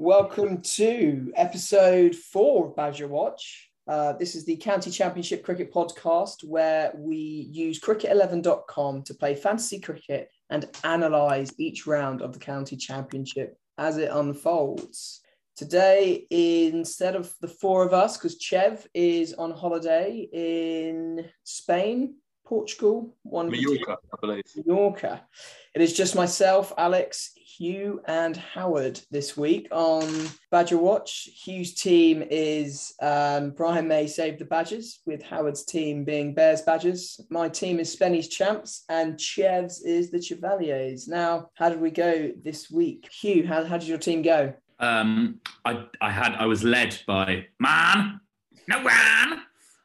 Welcome to episode four of Badger Watch. Uh, this is the County Championship Cricket Podcast where we use cricket11.com to play fantasy cricket and analyse each round of the County Championship as it unfolds. Today, instead of the four of us, because Chev is on holiday in Spain, Portugal, one Mallorca, I believe. Mallorca. It is just myself, Alex, Hugh, and Howard this week on Badger Watch. Hugh's team is um, Brian May Save the Badgers, with Howard's team being Bears Badgers. My team is Spenny's Champs, and Chev's is the Chevaliers. Now, how did we go this week? Hugh, how, how did your team go? Um, I, I had I was led by man, no one,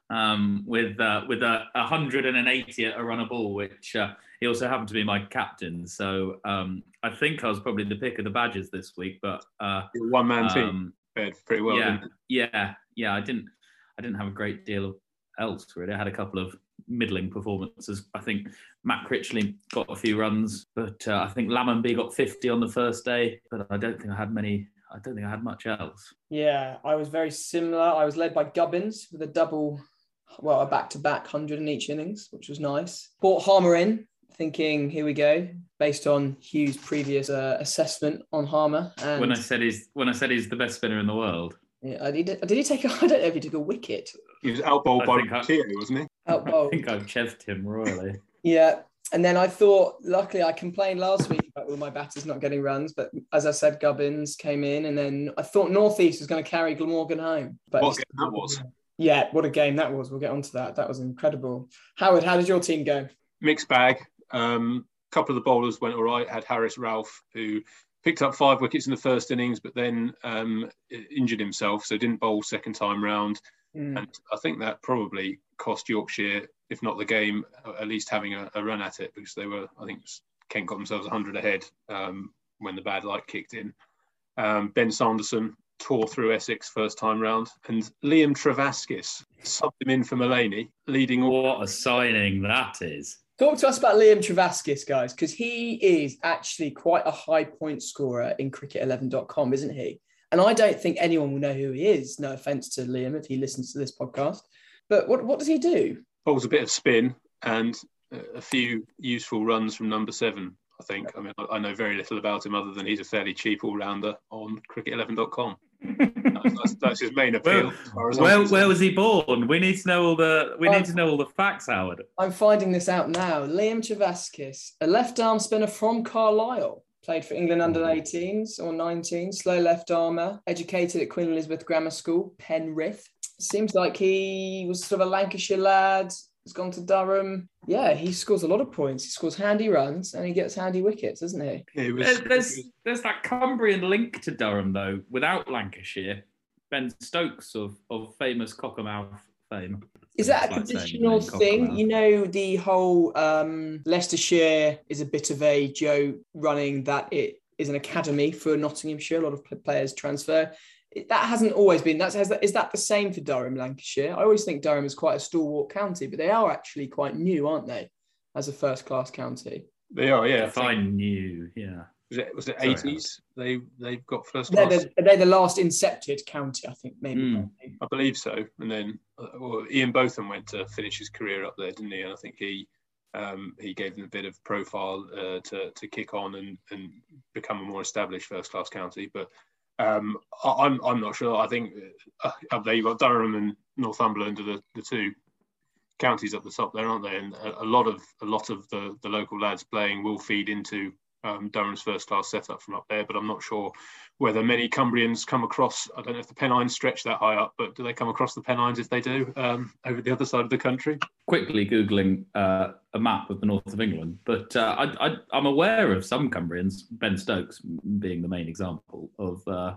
um, with uh, with a, 180 at a run a ball, which uh, he also happened to be my captain. So um, I think I was probably the pick of the badges this week. But uh, one man team um, fared pretty well. Yeah, yeah, yeah. I didn't I didn't have a great deal of else really. I had a couple of middling performances. I think Matt Critchley got a few runs, but uh, I think Lammonby got 50 on the first day. But I don't think I had many I don't think I had much else. Yeah, I was very similar. I was led by Gubbins with a double, well, a back to back 100 in each innings, which was nice. Brought Harmer in, thinking, here we go, based on Hugh's previous uh, assessment on Harmer. And when I said he's when I said he's the best spinner in the world. Yeah, did, did he take? A, I don't know if he took a wicket. He was outbowled by Tio, wasn't he? Outbowled. I think I've cheved him royally. yeah, and then I thought, luckily, I complained last week about all my batters not getting runs, but as I said, Gubbins came in, and then I thought Northeast was going to carry Glamorgan home. But what that was? Yeah, what a game that was. We'll get onto that. That was incredible. Howard, how did your team go? Mixed bag. Um, a couple of the bowlers went all right. Had Haris Rauf, who picked up five wickets in the first innings, but then um, injured himself, so didn't bowl second time round. Mm. And I think that probably cost Yorkshire if not the game, at least having a, a run at it because they were, I think, Kent got themselves 100 ahead um, when the bad light kicked in. Um, ben Sanderson tore through Essex first time round, and Liam Trevaskis subbed him in for Mullaney, leading. What a signing that is! Talk to us about Liam Trevaskis, guys, because he is actually quite a high point scorer in cricket11.com, isn't he? And I don't think anyone will know who he is. No offense to Liam if he listens to this podcast. But what, what does he do? holds a bit of spin and a few useful runs from number seven. I think. I mean, I know very little about him other than he's a fairly cheap all-rounder on cricket11.com. that's, that's, that's his main appeal. Well, where, where was he born? We need to know all the we need oh. to know all the facts, Howard. I'm finding this out now. Liam Trevaskis, a left-arm spinner from Carlisle, played for England under 18s or 19s, slow left armer, educated at Queen Elizabeth Grammar School, Penrith, seems like he was sort of a Lancashire lad. Has gone to Durham. Yeah, he scores a lot of points. He scores handy runs and he gets handy wickets, doesn't he? Yeah, was, there's there's that Cumbrian link to Durham though. Without Lancashire, Ben Stokes of of famous Cockermouth fame. Is that a traditional thing? You know, the whole um, Leicestershire is a bit of a joke running that it is an academy for Nottinghamshire. A lot of players transfer that hasn't always been. That's has that, is that the same for Durham, Lancashire? I always think Durham is quite a stalwart county, but they are actually quite new, aren't they, as a first class county? They are, yeah. Fine new, yeah. Was it was it eighties? They they've got first class. They're the, they're the last incepted county, I think, maybe. Mm. I believe so. And then uh, well, Ian Botham went to finish his career up there, didn't he? And I think he um, he gave them a bit of profile uh, to to kick on and and become a more established first class county, but um, I, am I'm not sure. I think uh, up there you've got Durham and Northumberland are the, the two counties at the top there, aren't they? And a, a lot of a lot of the, the local lads playing will feed into um, Durham's first class setup from up there, but I'm not sure whether many Cumbrians come across. I don't know if the Pennines stretch that high up, but do they come across the Pennines if they do um, over the other side of the country? Quickly googling uh, a map of the north of England, but uh, I, am aware of some Cumbrians, Ben Stokes being the main example of uh,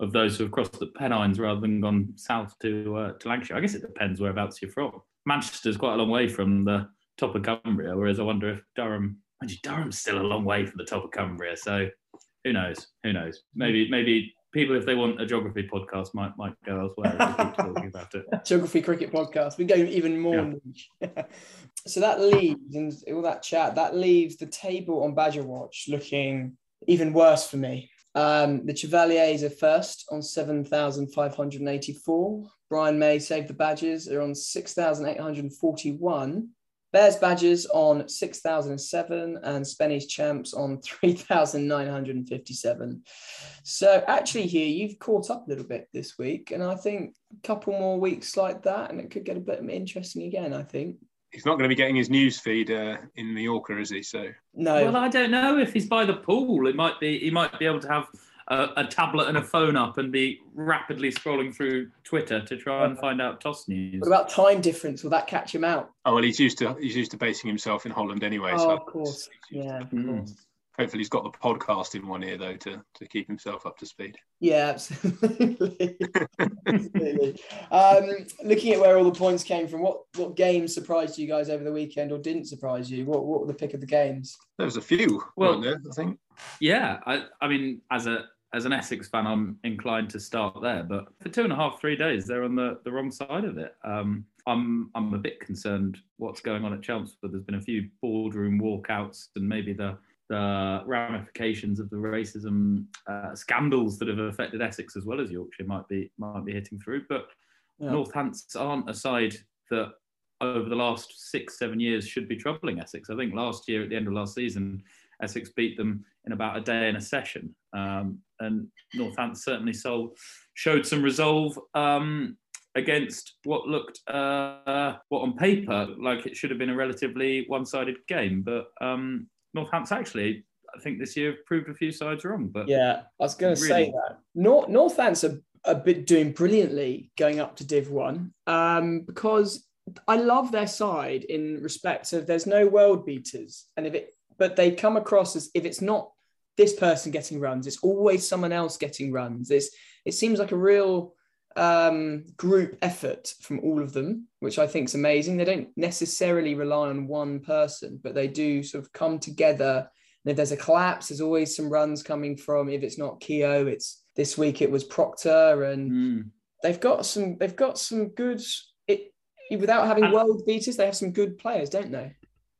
of those who have crossed the Pennines rather than gone south to uh, to Lancashire. I guess it depends whereabouts you're from. Manchester's quite a long way from the top of Cumbria, whereas I wonder if Durham Durham's still a long way from the top of Cumbria, so who knows? Who knows? Maybe maybe people, if they want a geography podcast, might might go elsewhere talking about it. Geography cricket podcast. We go even more yeah. so that leaves and all that chat. That leaves the table on Badger Watch looking even worse for me. Um, the Chevaliers are first on 7,584. Brian May saved the badges are on 6,841. Bears badges on 6,007 and Spenny's champs on 3,957. So actually here you've caught up a little bit this week and I think a couple more weeks like that and it could get a bit interesting again, I think. He's not going to be getting his news feed uh, in Mallorca, is he? So no. Well, I don't know if he's by the pool. It might be. He might be able to have a, a, tablet and a phone up and be rapidly scrolling through Twitter to try and find out toss news. What about time difference? Will that catch him out? Oh well, he's used to he's used to basing himself in Holland anyway. Oh, so of course, yeah, of course. Hopefully, he's got the podcast in one ear though to to keep himself up to speed. Yeah, absolutely. absolutely. Um, looking at where all the points came from, what what games surprised you guys over the weekend or didn't surprise you? What what were the pick of the games? There was a few, well, there, I think. Yeah, I, I mean, as a as an Essex fan, I'm inclined to start there. But for two and a half, three days, they're on the, the wrong side of it. Um, I'm I'm a bit concerned what's going on at Chelmsford. There's been a few boardroom walkouts and maybe the the ramifications of the racism uh, scandals that have affected Essex as well as Yorkshire might be might be hitting through. But yeah. Northants aren't a side that over the last six seven years should be troubling Essex. I think last year at the end of last season, Essex beat them in about a day in a session. Um, and Northampton certainly sold, showed some resolve um, against what looked, uh, what on paper, like it should have been a relatively one sided game. But um, Northampton actually, I think this year proved a few sides wrong. But yeah, I was going to really... say that. North, Northampton are a bit doing brilliantly going up to Div 1 um, because I love their side in respect of there's no world beaters. And if it but they come across as if it's not this person getting runs, it's always someone else getting runs. It's, it seems like a real um, group effort from all of them, which I think is amazing. They don't necessarily rely on one person, but they do sort of come together. And if there's a collapse, there's always some runs coming from. If it's not Keogh, it's this week it was Proctor, and mm. they've got some. They've got some good. It without having world beaters, they have some good players, don't they?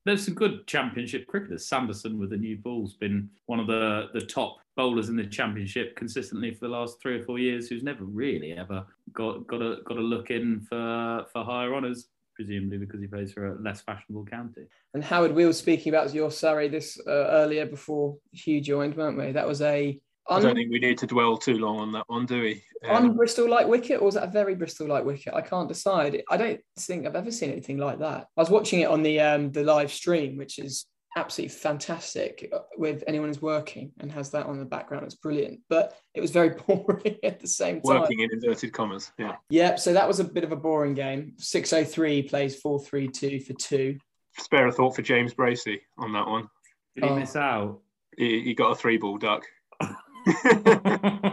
There's some good championship cricketers. Sanderson with the new ball's been one of the, the top bowlers in the championship consistently for the last three or four years, who's never really ever got got a got a look in for for higher honours, presumably because he plays for a less fashionable county. And Howard, we were speaking about your Surrey this uh, earlier before Hugh joined, weren't we? That was a I don't think we need to dwell too long on that one, do we? Um, on Bristol like wicket, or was that a very Bristol like wicket? I can't decide. I don't think I've ever seen anything like that. I was watching it on the um, the live stream, which is absolutely fantastic uh, with anyone who's working and has that on the background. It's brilliant, but it was very boring at the same time. Working in inverted commas, yeah. Yeah, so that was a bit of a boring game. 603 plays 432 for two. Spare a thought for James Bracey on that one. Did he oh. miss out? He, he got a three ball duck.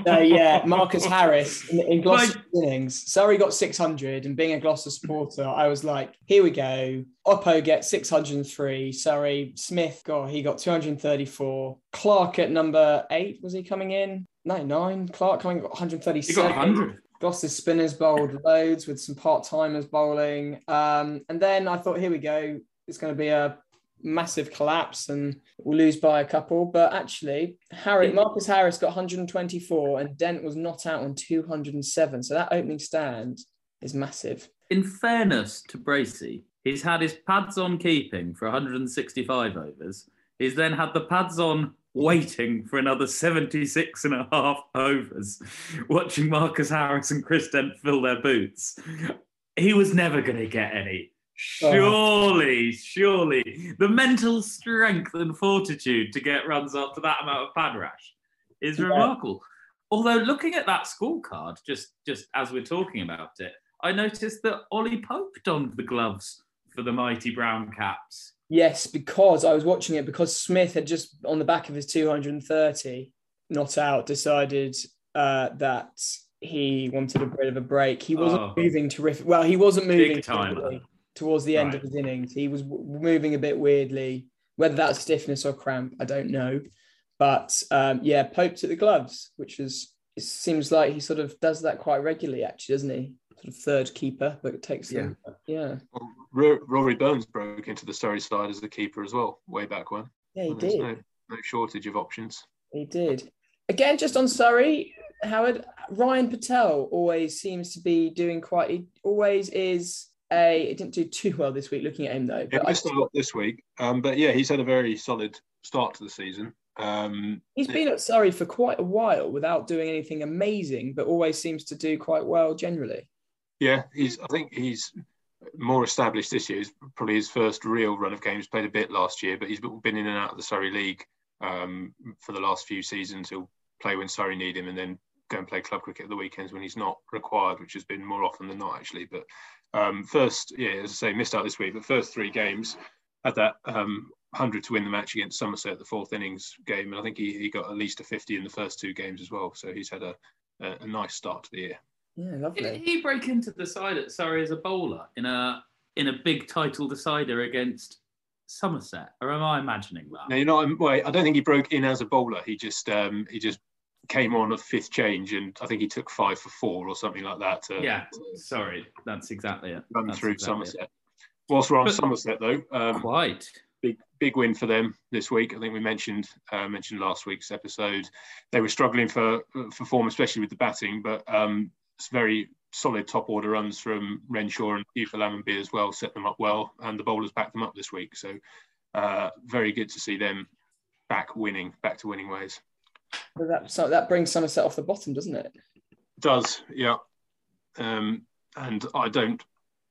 So yeah, Marcus Harris in, in Gloucester innings. Surrey got 600, and being a Gloucester supporter, I was like, here we go. Oppo gets 603. Surrey Smith, God, he got 234. Clark at number eight was he coming in? No, nine. Clark coming 137. He got 100. Gloucester spinners bowled loads with some part timers bowling. Um, and then I thought, here we go. It's going to be a massive collapse and we'll lose by a couple. But actually, Harry hmm. Marcus Harris got 124 and Dent was not out on 207. So that opening stand is massive. In fairness to Bracey, he's had his pads on keeping for 165 overs. He's then had the pads on waiting for another 76 and a half overs, watching Marcus Harris and Chris Dent fill their boots. He was never going to get any. Surely, surely, the mental strength and fortitude to get runs after that amount of pad rash is yeah. remarkable. Although looking at that scorecard, just just as we're talking about it, I noticed that Ollie Pope donned the gloves for the mighty Brown Caps. Yes, because I was watching it because Smith had just on the back of his 230 not out decided uh, that he wanted a bit of a break. He wasn't oh, moving terrific. Well, he wasn't moving towards the end right. of his innings. He was moving a bit weirdly. Whether that's stiffness or cramp, I don't know. But um, yeah, Pope took the gloves, which is it seems like he sort of does that quite regularly, actually, doesn't he? Sort of third keeper, but it takes yeah, them, yeah. Well, Rory Burns broke into the Surrey side as the keeper as well, way back when. Yeah, he did. No, no shortage of options. He did. again, just on Surrey, Howard Ryan Patel always seems to be doing quite. He always is a. It didn't do too well this week. Looking at him though, Yeah, but missed a lot this week, um, but yeah, he's had a very solid start to the season. Um, he's been at Surrey for quite a while without doing anything amazing, but always seems to do quite well generally. Yeah, he's. I think he's more established this year. It's probably his first real run of games. Played a bit last year, but he's been in and out of the Surrey League um, for the last few seasons. He'll play when Surrey need him, and then go and play club cricket at the weekends when he's not required, which has been more often than not actually. But um, first, yeah, as I say, missed out this week. But first three games had that um, 100 to win the match against Somerset, the fourth innings game, and I think he, he got at least a 50 in the first two games as well. So he's had a, a, a nice start to the year. Yeah, lovely. Did he break into the side at Surrey as a bowler in a in a big title decider against Somerset, or am I imagining that? No, you know, I'm- wait, I don't think he broke in as a bowler. He just um, he just came on a fifth change, and I think he took five for four or something like that to, Yeah, to sorry, that's exactly it. run That's through exactly it. Somerset. Whilst we're on But- Somerset, though, um, Quite. big big win for them this week. I think we mentioned uh, mentioned last week's episode. They were struggling for for form, especially with the batting, but um, it's very solid top order runs from Renshaw and Eva Lammonby as well set them up well, and the bowlers backed them up this week. So uh, very good to see them back winning, back to winning ways. But that so that brings Somerset off the bottom, doesn't it? Does yeah, um, and I don't,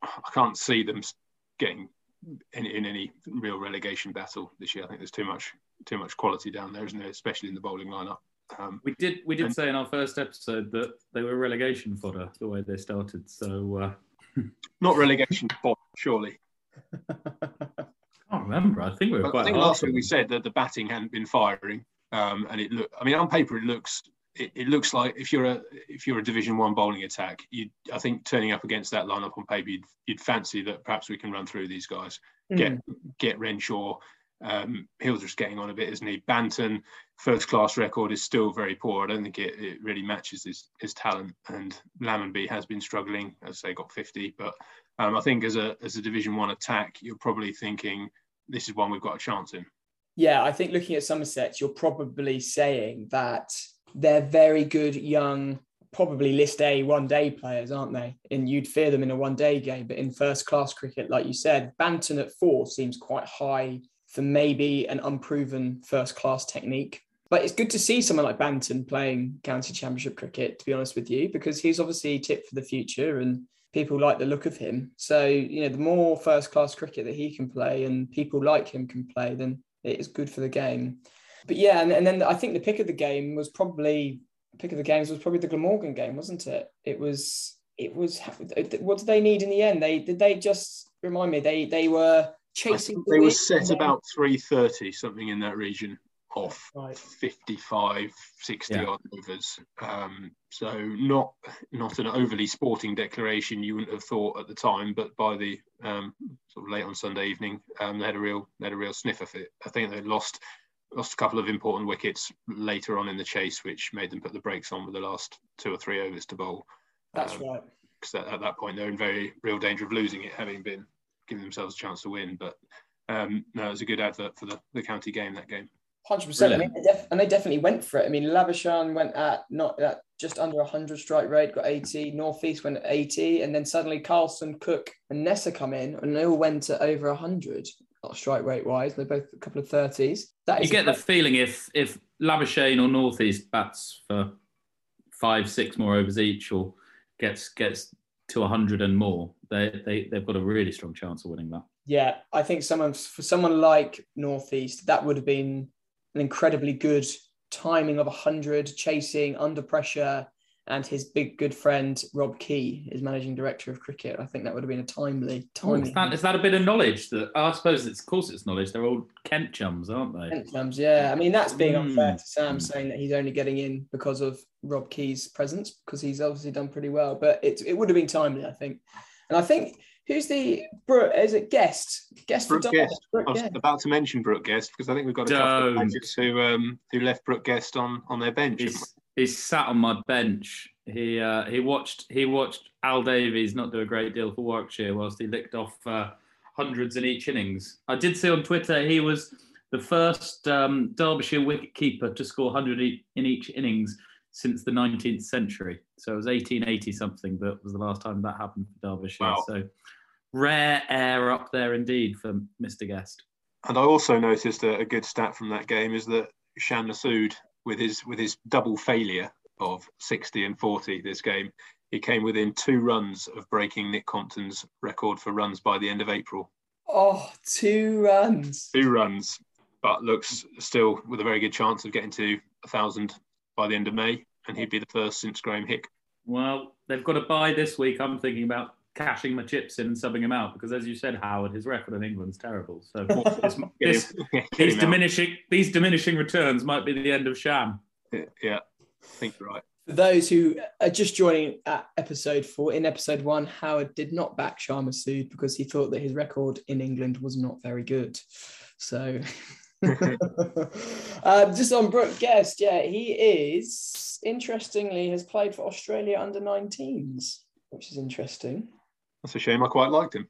I can't see them getting in, in any real relegation battle this year. I think there's too much too much quality down there, isn't there? Especially in the bowling lineup. Um, We did we did And- say in our first episode that they were relegation fodder the way they started. So uh, not relegation fodder, surely. I can't remember. I think we were But I quite think last week we said that the batting hadn't been firing, um, and it look. I mean, on paper it looks. It, it looks like if you're a if you're a Division One bowling attack, you I think turning up against that lineup on paper, you'd, you'd fancy that perhaps we can run through these guys. get Mm. get Renshaw. Um, Hildreth's getting on a bit, isn't he? Banton, first class record is still very poor. I don't think it, it really matches his, his talent. And Lammonby has been struggling, as they got 50. But um, I think as a as a Division One attack, you're probably thinking this is one we've got a chance in. Yeah, I think looking at Somerset, you're probably saying that they're very good young, probably list A one day players, aren't they? And you'd fear them in a one day game, but in first class cricket, like you said, Banton at four seems quite high for maybe an unproven first class technique. But it's good to see someone like Banton playing county championship cricket, to be honest with you, because he's obviously tipped for the future and people like the look of him. So, you know, the more first class cricket that he can play and people like him can play, then it is good for the game. But yeah, and, and then I think the pick of the game was probably pick of the games was probably the Glamorgan game, wasn't it? It was it was what did they need in the end? They did they just remind me they they were chasing they were set about 330, something in that region, off Right. 55, 60 Yeah. odd overs. Um, so not not an overly sporting declaration you wouldn't have thought at the time, but by the um, sort of late on Sunday evening, um, they had a real they had a real sniff of it. I think they lost lost a couple of important wickets later on in the chase, which made them put the brakes on with the last two or three overs to bowl. That's Um, right. because at, at that point they're in very real danger of losing it, having been giving themselves a chance to win. But um, no, it was a good advert for the, the county game that game. Hundred percent. I mean, def- and they definitely went for it. I mean, Labuschagne went at not at just under hundred strike rate, got eighty. Northeast went at eighty, and then suddenly Carlson, Cooke, and Neser come in, and they all went to over hundred. Strike rate wise, they're both a couple of thirties. That You get the feeling if if Labuschagne or Northeast bats for five, six more overs each, or gets gets to hundred and more, they they they've got a really strong chance of winning that. Yeah, I think someone for someone like Northeast, that would have been an incredibly good timing of 100, chasing under pressure, and his big good friend Rob Key, his managing director of cricket. I think that would have been a timely, Oh, is, that, is that a bit of knowledge? That I suppose it's of course it's knowledge. They're all Kent chums, aren't they? in terms, yeah. I mean, that's being unfair Mm. to Sam, saying that he's only getting in because of Rob Key's presence, because he's obviously done pretty well. But it, it would have been timely, I think. And I think who's the Brooke? Is it guest? Guest for Brooke Derby? Guest. Brooke I was Guest. about to mention Brooke Guest because I think we've got a couple of Don't. managers who um, who left Brooke Guest on on their bench. He's, he's sat on my bench. He uh, he watched he watched Al Davies not do a great deal for Warwickshire whilst he licked off uh, hundreds in each innings. I did see on Twitter he was the first um, Derbyshire wicketkeeper to score 100 in each innings since the 19th century. So it was 1880 something that was the last time that happened for Derbyshire. Wow. So rare air up there indeed for Mr. Guest. And I also noticed a, a good stat from that game is that Shan Masood, with his with his double failure of 60 and 40 this game, he came within two runs of breaking Nick Compton's record for runs by the end of April. Oh, two runs. Two runs, but looks still with a very good chance of getting to a thousand by the end of May, and he'd be the first since Graeme Hick. Well, they've got to buy this week. I'm thinking about cashing my chips in and subbing him out because, as you said, Howard, his record in England's terrible. So this, this, these diminishing these diminishing returns might be the end of Shan. Yeah, I think you're right. For those who are just joining at episode four, in episode one, Howard did not back Shan Masood because he thought that his record in England was not very good. So, um, just on Brooke Guest, yeah, he is interestingly has played for Australia under 19s, which is interesting. That's a shame. I quite liked him.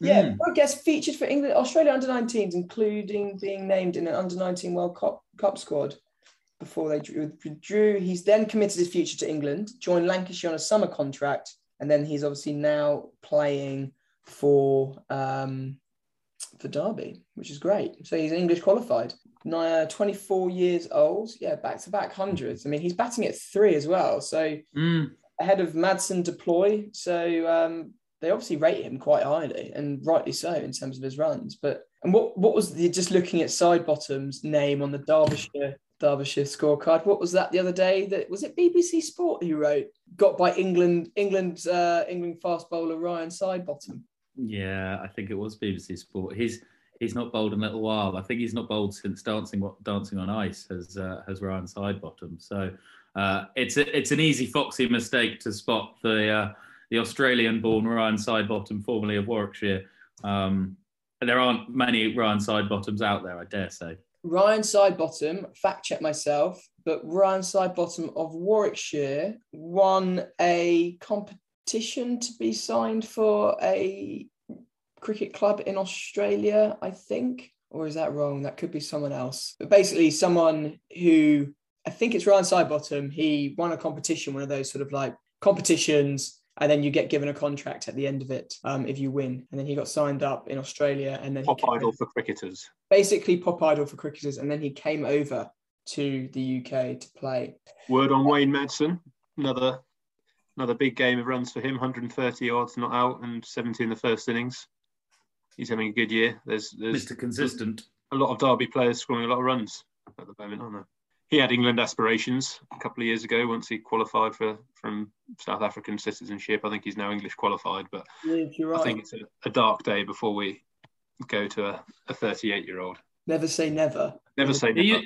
Yeah, mm. Brooke Guest featured for England, Australia under 19s, including being named in an under 19 World Cup, Cup squad before they withdrew. He's then committed his future to England, joined Lancashire on a summer contract, and then he's obviously now playing for um, for Derby, which is great. So he's English qualified. 24 years old, yeah, back to back hundreds. I mean, he's batting at three as well, so mm. ahead of Madsen du Plooy. So um, they obviously rate him quite highly, and rightly so in terms of his runs. But and what what was the just looking at Sidebottom's name on the Derbyshire Derbyshire scorecard. What was that the other day? That was it BBC Sport who wrote got by England England uh, England fast bowler Ryan Sidebottom. Yeah, I think it was BBC Sport. He's he's not bowled in a little while. I think he's not bowled since dancing what dancing on ice has uh, has Ryan Sidebottom. So uh, it's a, it's an easy foxy mistake to spot the uh, the Australian-born Ryan Sidebottom, formerly of Warwickshire. Um, there aren't many Ryan Sidebottoms out there, I dare say. Ryan Sidebottom, fact check myself, but Ryan Sidebottom of Warwickshire won a competition to be signed for a cricket club in Australia, I think. Or is that wrong? That could be someone else. But basically, someone who I think it's Ryan Sidebottom. He won a competition, one of those sort of like competitions and then you get given a contract at the end of it um, if you win. And then he got signed up in Australia, and then pop idol for cricketers. Basically, pop idol for cricketers, and then he came over to the UK to play. Word on Wayne Madsen, another another big game of runs for him, 130 odds not out and 70 in the first innings. He's having a good year. There's, there's Mr. Consistent. A lot of Derby players scoring a lot of runs at the moment, aren't there? he had England aspirations a couple of years ago once he qualified for from South African citizenship. I think he's now English qualified, but yeah, right. I think it's a, a, dark day before we go to a 38 year old. Never say never. Never say never.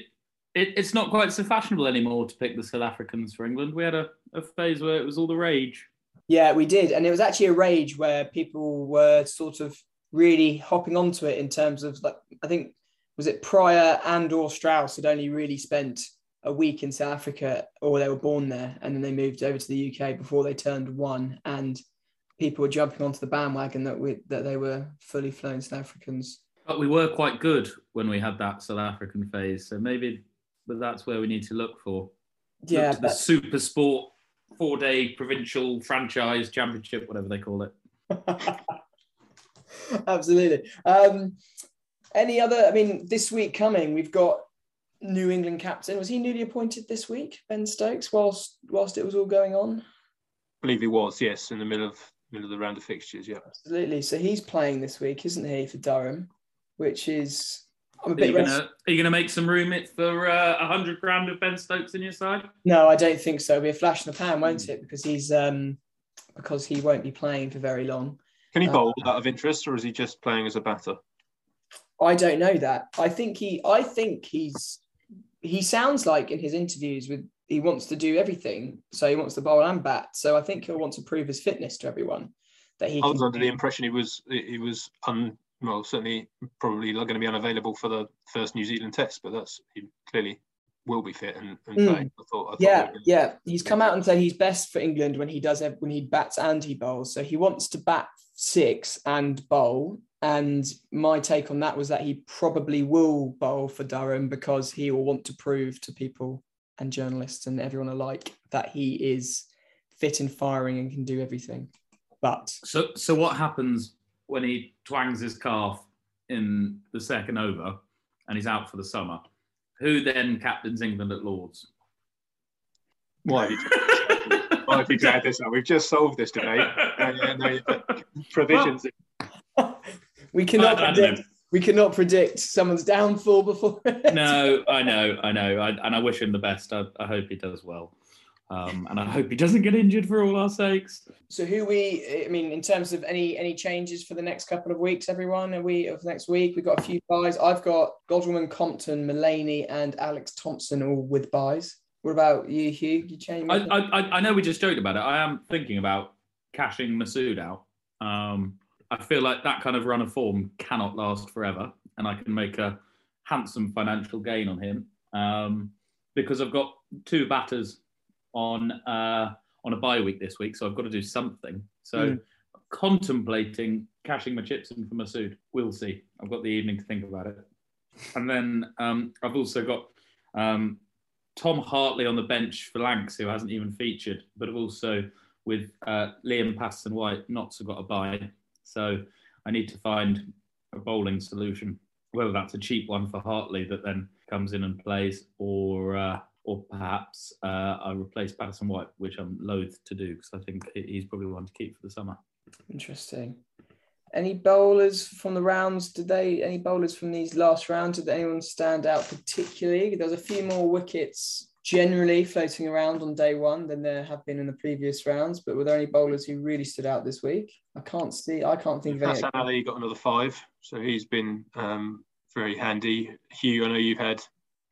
It, it's not quite so fashionable anymore to pick the South Africans for England. We had a, a phase where it was all the rage. Yeah, we did. And it was actually a rage where people were sort of really hopping onto it in terms of like, I think was it Prior and or Strauss had only really spent a week in South Africa or they were born there and then they moved over to the UK before they turned one and people were jumping onto the bandwagon that we that they were fully flown South Africans. But we were quite good when we had that South African phase. So maybe but that's where we need to look for. Yeah. Look the super sport four day provincial franchise championship, whatever they call it. Absolutely. Um, any other I mean this week coming, we've got New England captain. Was he newly appointed this week, Ben Stokes, whilst whilst it was all going on? I believe he was, yes, in the middle of middle of the round of fixtures, yeah. Absolutely. So he's playing this week, isn't he, for Durham? Which is I'm a bit. Are you, gonna, are you gonna make some room it for uh, a uh, hundred grand of Ben Stokes in your side? No, I don't think so. It'll be a flash in the pan, won't mm. it? Because he's um because he won't be playing for very long. Can he bowl uh, out of interest, or is he just playing as a batter? I don't know that. I think he. I think he's he sounds like in his interviews with he wants to do everything. So he wants to bowl and bat. So I think he'll want to prove his fitness to everyone. That he. I was under the impression he was he was un well certainly probably not going to be unavailable for the first New Zealand Test, but that's he clearly will be fit and, and mm. I thought, I thought yeah, yeah. He's come out and said he's best for England when he does when he bats and he bowls. So he wants to bat six and bowl And my take on that was that he probably will bowl for Durham because he will want to prove to people and journalists and everyone alike that he is fit and firing and can do everything. But so, so what happens when he twangs his calf in the second over and he's out for the summer? Who then captains England at Lords? Why have you, why have you dragged this up? We've just solved this debate. Uh, yeah, no, provisions. Well, we cannot I- I predict. know. We cannot predict someone's downfall before. no, I know, I know, I, and I wish him the best. I, I hope he does well, um, and I hope he doesn't get injured for all our sakes. So who we? I mean, in terms of any any changes for the next couple of weeks, everyone, are we of next week? We've got a few buys. I've got Godwin, Compton, Mullaney, and Alex Thompson all with buys. What about you, Hugh? You change? I, I, I- I know we just joked about it. I am thinking about cashing Masood out. Um, I feel like that kind of run of form cannot last forever, and I can make a handsome financial gain on him um, because I've got two batters on uh, on a bye week this week, so I've got to do something. So Mm. contemplating cashing my chips in for Masood. We'll see. I've got the evening to think about it, and then um, I've also got. Um, Tom Hartley on the bench for Lancs, who hasn't even featured, but also with uh, Liam Patterson White not so got a buy. So I need to find a bowling solution, whether that's a cheap one for Hartley that then comes in and plays, or uh, or perhaps uh, I replace Patterson White, which I'm loath to do because I think he's probably one to keep for the summer. Interesting. Any bowlers from the rounds? Did they? Any bowlers from these last rounds? Did anyone stand out particularly? There's a few more wickets generally floating around on day one than there have been in the previous rounds. But were there any bowlers who really stood out this week? I can't see. I can't think of any. Hassan Ali got another five, so he's been um, very handy. Hugh, I know you've had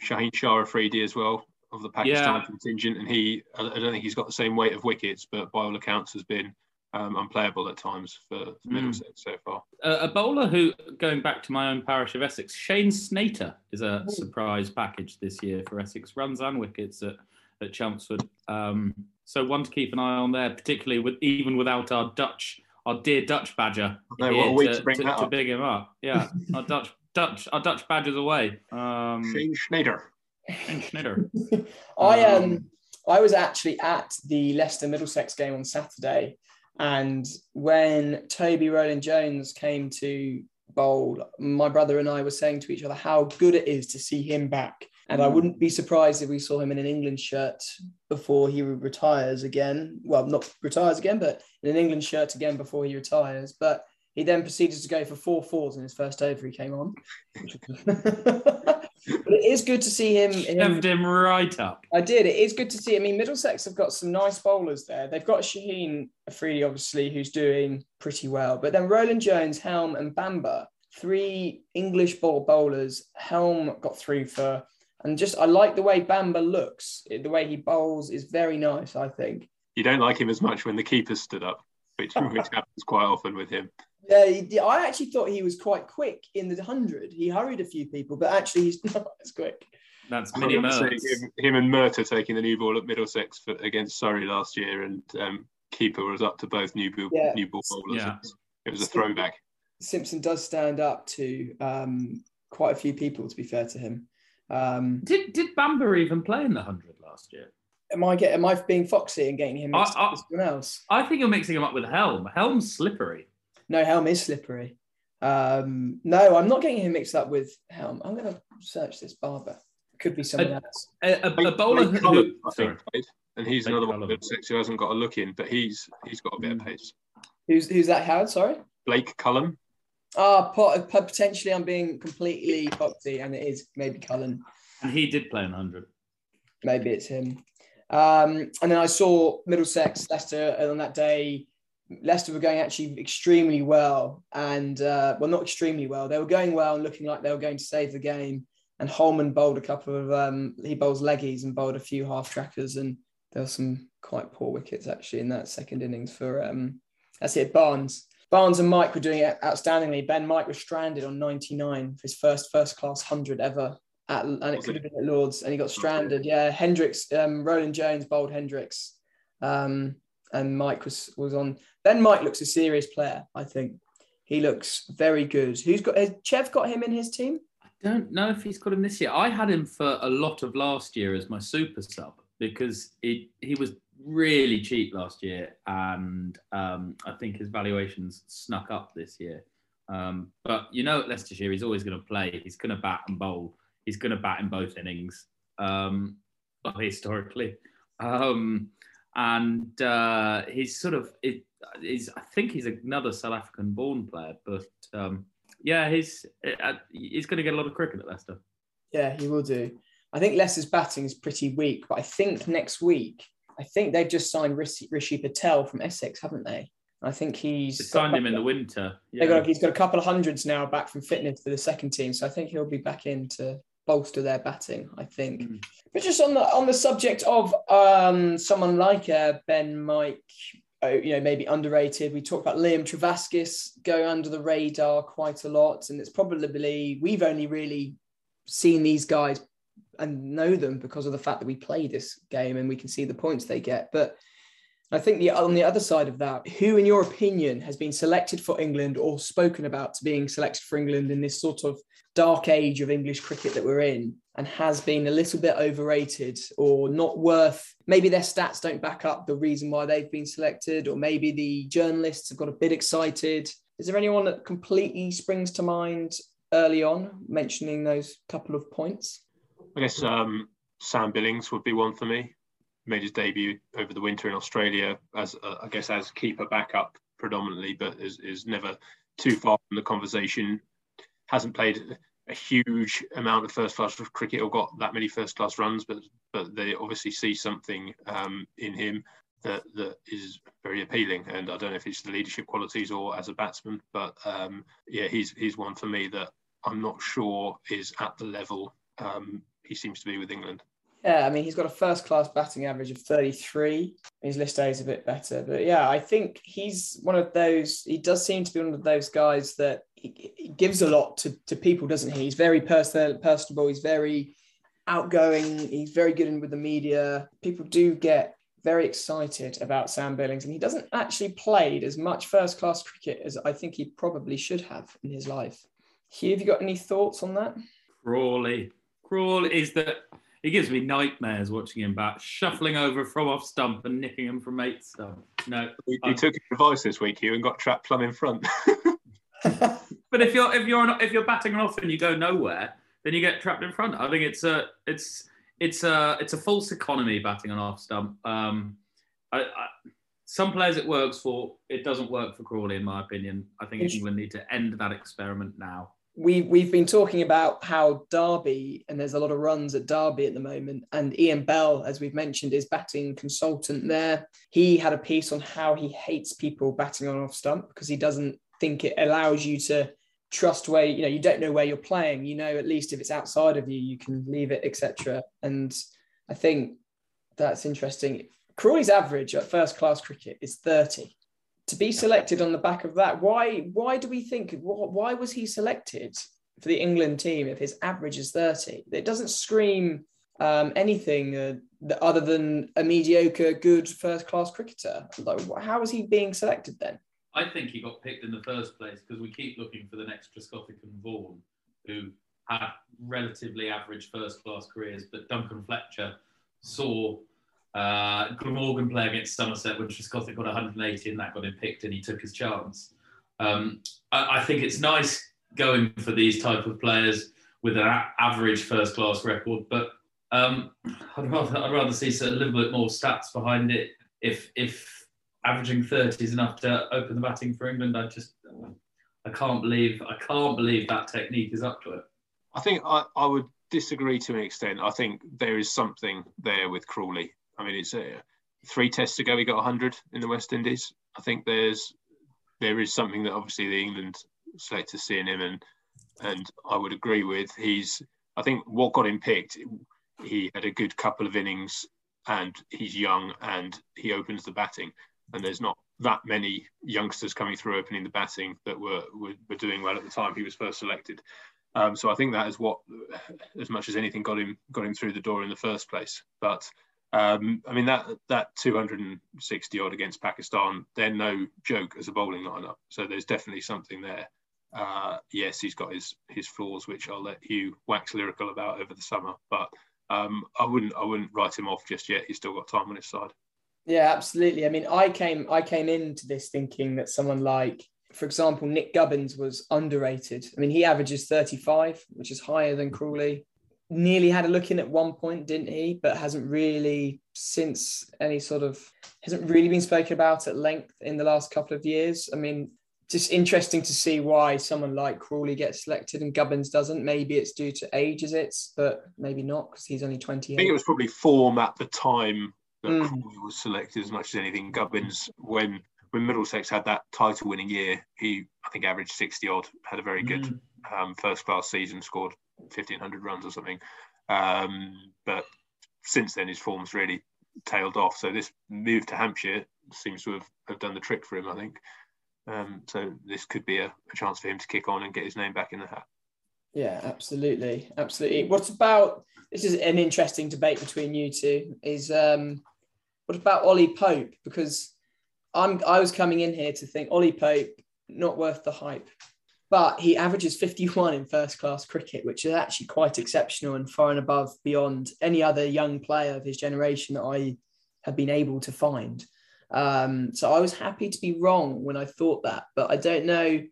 Shaheen Shah Afridi as well of the Pakistan Yeah. contingent, and he I I don't think he's got the same weight of wickets, but by all accounts has been um, unplayable at times for, for Mm. Middlesex so far. Uh, a bowler who, going back to my own parish of Essex, Shane Snater is a Oh. surprise package this year for Essex. Runs and wickets at, at Chelmsford. Um, so one to keep an eye on there, particularly with even without our Dutch, our dear Dutch badger No, here what a week to, to bring to, that to big him up. Yeah, our Dutch, Dutch, our Dutch badgers away. Um, Shane Snater. I um Um, I was actually at the Leicester Middlesex game on Saturday, and when Toby Roland Jones came to bowl, my brother and I were saying to each other how good it is to see him back. And I Mm. wouldn't be surprised if we saw him in an England shirt before he retires again. Well, not retires again, but in an England shirt again before he retires. But he then proceeded to go for four fours in his first over he came on. which was- but it is good to see him. him Shoved him right up. I did. It is good to see. I mean, Middlesex have got some nice bowlers there. They've got Shaheen Afridi, obviously, who's doing pretty well. But then Roland Jones, Helm, and Bamber, three English ball bowlers. Helm got through for, and just I like the way Bamber looks. The way he bowls is very nice. I think. You don't like him as much when the keeper stood up, which, which happens quite often with him. Yeah, he- I actually thought he was quite quick in the hundred. He hurried a few people, but actually he's not as quick. That's I mini Mertz. him, him and Murtagh taking the new ball at Middlesex for, against Surrey last year, and um, keeper was up to both new ball, Yeah. new ball bowlers. Yeah. It was a throwback. Simpson does stand up to um, quite a few people. To be fair to him. Um, Did did Bamber even play in the hundred last year? am I get am I being foxy and getting him mixed I- up I- with someone else? I think you're mixing him up with Helm. Helm's slippery. No, Helm is slippery. Um, no, I'm not getting him mixed up with Helm. I'm going to search this barber. Could be someone Uh, else. A, a, a bowler Blake who, I think, played, and he's another one Cullen. of Middlesex who hasn't got a look in, but he's he's got a bit of Mm. pace. Who's who's that? Howard? Sorry. Blake Cullen, Ah, po- potentially I'm being completely foxy, and it is maybe Cullen. and he did play in hundred. Maybe it's him. Um, and then I saw Middlesex, Leicester, and on that day, Leicester were going actually extremely well. And, uh, well, not extremely well. They were going well and looking like they were going to save the game. And Hollman bowled a couple of, um, he bowls leggies and bowled a few half trackers. And there were some quite poor wickets actually in that second innings for, um, that's it, Barnes. Barnes and Mike were doing it outstandingly. Ben Mike was stranded on 99 for his first first class 100 ever. At, and it could have been at Lords, and he got stranded. Yeah, Hendricks, um, Roland Jones bowled Hendricks, um, and Mike was was on. Then Mike looks a serious player, I think. He looks very good. Who's got? Has Chev got him in his team? I don't know if he's got him this year. I had him for a lot of last year as my super sub because it, he was really cheap last year, and um, I think his valuations snuck up this year. Um, but you know, at Leicestershire, he's always going to play. He's going to bat and bowl. He's going to bat in both innings, um, historically. Um, and uh, he's sort of it, he's I think he's another South African born player, but um, yeah, he's uh, he's going to get a lot of cricket at Leicester. Yeah, he will do. I think Leicester's batting is pretty weak, but I think next week, I think they've just signed Rishi, Rishi Patel from Essex, haven't they? I think he's they signed him in the winter. Yeah. Got, he's got a couple of hundreds now back from fitness for the second team, so I think he'll be back in to bolster their batting. I think. Mm. But just on the on the subject of um, someone like uh, Ben Mike, uh, you know, maybe underrated. We talked about Liam Trevaskis going under the radar quite a lot, and it's probably we've only really seen these guys and know them because of the fact that we play this game and we can see the points they get. But I think the on the other side of that, who, in your opinion, has been selected for England or spoken about to being selected for England in this sort of dark age of English cricket that we're in, and has been a little bit overrated or not worth? Maybe their stats don't back up the reason why they've been selected, or maybe the journalists have got a bit excited. Is there anyone that completely springs to mind early on, mentioning those couple of points? I guess um, Sam Billings would be one for me. Made his debut over the winter in Australia as, uh, I guess, as keeper backup predominantly, but is, is never too far from the conversation. Hasn't played a huge amount of first class cricket or got that many first class runs, but but they obviously see something um, in him that that is very appealing. And I don't know if it's the leadership qualities or as a batsman, but um, yeah, he's he's one for me that I'm not sure is at the level um, he seems to be with England. Yeah, I mean, he's got a first class batting average of 33. His list A is a bit better. But yeah, I think he's one of those, he does seem to be one of those guys that he, he gives a lot to, to people, doesn't he? He's very personal, personable. He's very outgoing. He's very good in with the media. People do get very excited about Sam Billings, and he doesn't actually played as much first class cricket as I think he probably should have in his life. Hugh, have you got any thoughts on that? Crawley. Crawley is that he gives me nightmares watching him bat, shuffling over from off stump and nicking him from eight stump. No, he, he took advice this week, Hugh, and got trapped plumb in front. but if you're if you're not, if you're batting off and you go nowhere, then you get trapped in front. I think it's a it's it's a it's a false economy batting on off stump. Um, I, I, some players it works for. It doesn't work for Crawley, in my opinion. I think England need to end that experiment now we we've been talking about how Derby and there's a lot of runs at Derby at the moment, and Ian Bell, as we've mentioned, is batting consultant there. He had a piece on how he hates people batting on off stump because he doesn't think it allows you to trust where you know you don't know where you're playing. You know at least if it's outside of you, you can leave it, etc. And I think that's interesting. Crawley's average at first class cricket is 30 to be selected on the back of that, why why do we think why was he selected for the England team if his average is 30? It doesn't scream um, anything uh, other than a mediocre, good first class cricketer. Like, how is he being selected then? I think he got picked in the first place because we keep looking for the next Trescothick and Vaughan, who had relatively average first class careers, but Duncan Fletcher saw uh, Glamorgan play against Somerset when Trescothick got 180 and that got him picked and he took his chance. Um, I, I, think it's nice going for these type of players with an a- average first class record, but um, I'd rather I'd rather see a little bit more stats behind it. If if averaging 30 is enough to open the batting for England, I just I can't believe I can't believe that technique is up to it. I think I, I would disagree to an extent. I think there is something there with Crawley. I mean, it's uh, three tests ago he got 100 in the West Indies. I think there's there is something that obviously the England selectors see in him, and and I would agree with. He's I think what got him picked. He had a good couple of innings, and he's young, and he opens the batting. And there's not that many youngsters coming through opening the batting that were were, were doing well at the time he was first selected. Um, so I think that is what, as much as anything, got him got him through the door in the first place. But Um, I mean that that 260 odd against Pakistan, they're no joke as a bowling lineup. So there's definitely something there. Uh, yes, he's got his his flaws, which I'll let you wax lyrical about over the summer. But um, I wouldn't I wouldn't write him off just yet. He's still got time on his side. Yeah, absolutely. I mean, I came I came into this thinking that someone like, for example, Nick Gubbins was underrated. I mean, he averages 35, which is higher than Crawley nearly had a look in at one point, didn't he? But hasn't really since any sort of hasn't really been spoken about at length in the last couple of years. I mean, just interesting to see why someone like Crawley gets selected and Gubbins doesn't. Maybe it's due to age, is it? But maybe not because he's only 20. I think it was probably form at the time that mm. Crawley was selected as much as anything. Gubbins, when when Middlesex had that title winning year, he I think averaged 60 odd, had a very good mm. um, first class season, scored 1500 runs or something. Um, but since then, his form's really tailed off. So this move to Hampshire seems to have, have done the trick for him, I think. Um, so this could be a, a, chance for him to kick on and get his name back in the hat. Yeah, absolutely, absolutely. What about this? Is an interesting debate between you two. Is um, what about Ollie Pope? Because I'm I was coming in here to think Ollie Pope not worth the hype but he averages 51 in first class cricket, which is actually quite exceptional and far and above beyond any other young player of his generation that I have been able to find. Um, so I was happy to be wrong when I thought that, but I don't know.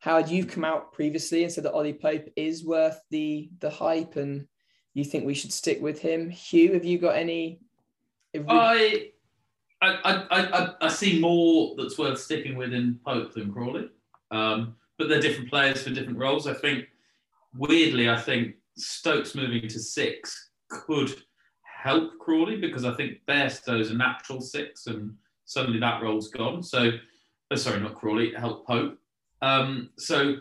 how you've come out previously and said that Ollie Pope is worth the the hype, and you think we should stick with him. Hugh, have you got any? I, I, I, I, I see more that's worth sticking with in Pope than Crawley. Um, but they're different players for different roles. I think, weirdly, I think Stokes moving to six could help Crawley because I think Bairstow's a natural six and suddenly that role's gone. So, oh, sorry, not Crawley, help Pope. Um, so,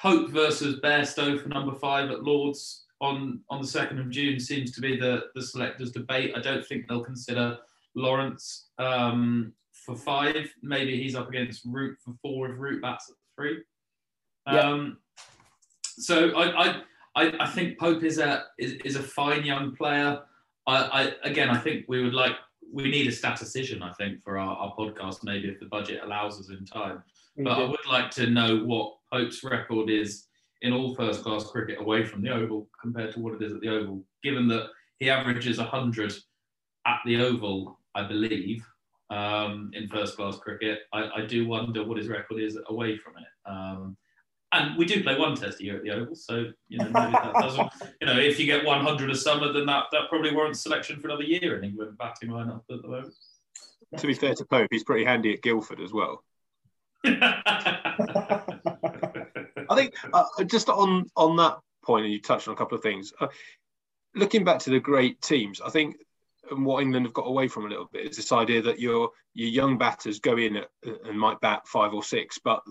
Pope versus Bairstow for number five at Lords on, on the 2nd of June seems to be the, the selectors' debate. I don't think they'll consider Lawrence um, for five. Maybe he's up against Root for four if Root bats at three. Um, so I, I, I think Pope is a is, is a fine young player. I, I again I think we would like we need a statistician I think for our, our podcast maybe if the budget allows us in time. But I would like to know what Pope's record is in all first class cricket away from the Oval compared to what it is at the Oval, given that he averages 100 at the Oval, I believe, um, in first class cricket. I, I, do wonder what his record is away from it. Um, and we do play one test a year at the Oval, so you know, that doesn't, you know, if you get 100 a summer, then that, that probably warrants selection for another year in England batting lineup at the moment. To be fair to Pope, he's pretty handy at Guildford as well. I think uh, just on on that point, and you touched on a couple of things. Uh, looking back to the great teams, I think what England have got away from a little bit is this idea that your your young batters go in at, and might bat five or six, but